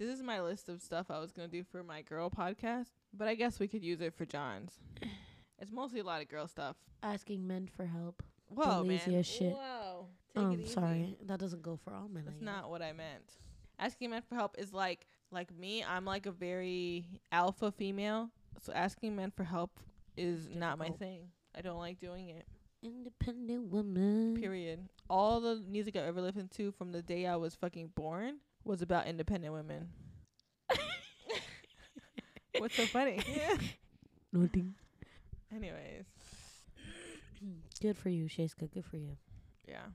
This is my list of stuff I was gonna do for my girl podcast, but I guess we could use it for John's. It's mostly a lot of girl stuff. Asking men for help. Whoa, man. shit. Whoa. Take um, sorry, that doesn't go for all men. That's not what I meant. Asking men for help is like like me. I'm like a very alpha female, so asking men for help is not my thing. I don't like doing it. Independent woman. Period. All the music I ever listened to from the day I was fucking born was about independent women. What's so funny? Nothing. Anyways, Good for you, Shayska. Good for you. yeah,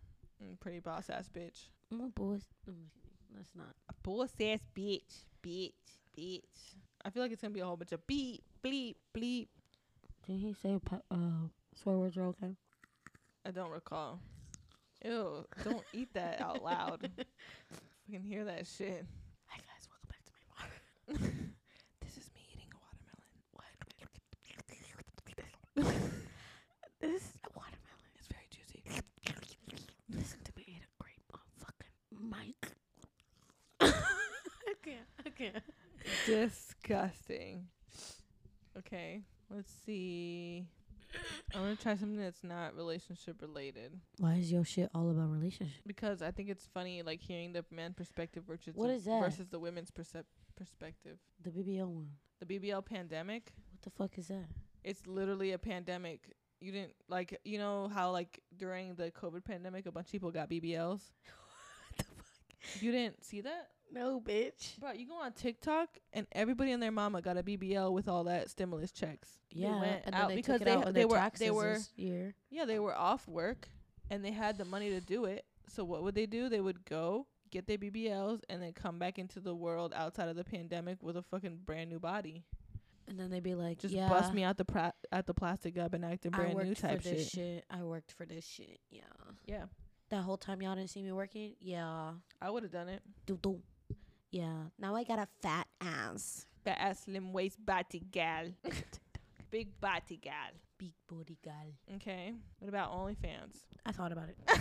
mm, pretty boss ass bitch. My boys. mm, That's not. A boss ass bitch, bitch, bitch. I feel like it's gonna be a whole bunch of beep, bleep, bleep. Did he say pa- uh swear words are okay? I don't recall. Ew, don't eat that out loud. I can hear that shit. Hi guys, welcome back to my water. This is me eating a watermelon. What? this is a watermelon. It's very juicy. Listen to me eat a grape on fucking mic. I can't. I can't. Disgusting. Okay, let's see. Want to try something that's not relationship related Why is your shit all about relationship? because I think it's funny, like hearing the man perspective versus What the, that? versus the women's percep- perspective. The BBL one. The BBL pandemic. What the fuck is that? It's literally a pandemic. You didn't like, you know how like during the COVID pandemic, a bunch of people got BBLs. What the fuck? You didn't see that, No, bitch. bro? You go on TikTok and everybody and their mama got a BBL with all that stimulus checks. Yeah, went and out they because they out they were they were yeah they were off work and they had the money to do it. So what would they do? They would go get their BBLs and then come back into the world outside of the pandemic with a fucking brand new body. And then they'd be like, Just yeah, bust me out the pra- at the plastic up and acting I brand worked new for type this shit. shit. I worked for this shit. Yeah. Yeah, That whole time y'all didn't see me working? Yeah. I would have done it. Do do. Yeah. Now I got a fat ass. Fat ass, slim waist, body gal, big body gal. Big body gal. Okay. What about OnlyFans? I thought about it.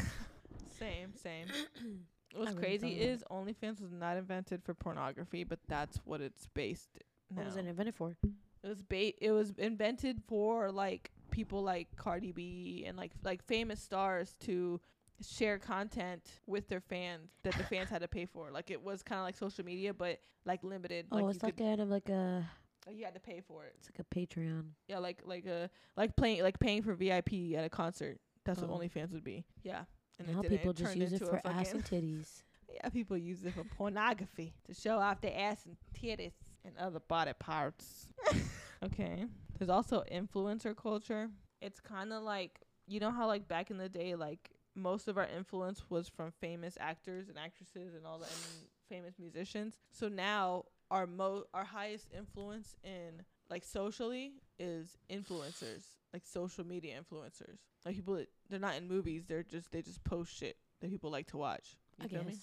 Same, same. What's really crazy is OnlyFans was not invented for pornography, but that's what it's based. Now. What was it invented for? It was ba- It was invented for like people like Cardi B and like like famous stars to share content with their fans that the fans had to pay for. Like it was kind of like social media, but like limited. Oh, like it's like kind of like a like you had to pay for it. it's like a Patreon. Yeah, like like a like playing like paying for VIP at a concert. That's Oh. what OnlyFans would be. Yeah. And now then it people just use it for ass and titties. Yeah, people use it for pornography to show off their ass and titties and other body parts. okay. There's also influencer culture. It's kind of like you know how like back in the day, like most of our influence was from famous actors and actresses and all the and famous musicians. So now our mo our highest influence in like socially is influencers, like social media influencers. Like people that they're not in movies, they're just they just post shit that people like to watch. You I feel guess. me?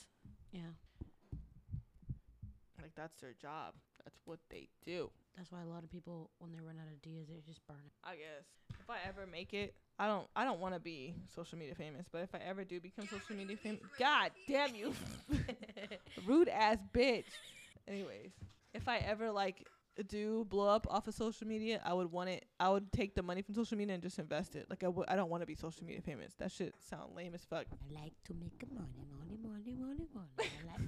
Yeah. Like that's their job. That's what they do. That's why a lot of people, when they run out of ideas, they just burn it. I guess if I ever make it, I don't. I don't want to be social media famous, but if I ever do become social media famous, God damn you, rude ass bitch. Anyways, if I ever like do blow up off of social media, I would want it. I would take the money from social media and just invest it. Like I w- I don't want to be social media famous. That shit sound lame as fuck. I like to make money, money, money, money, money. I like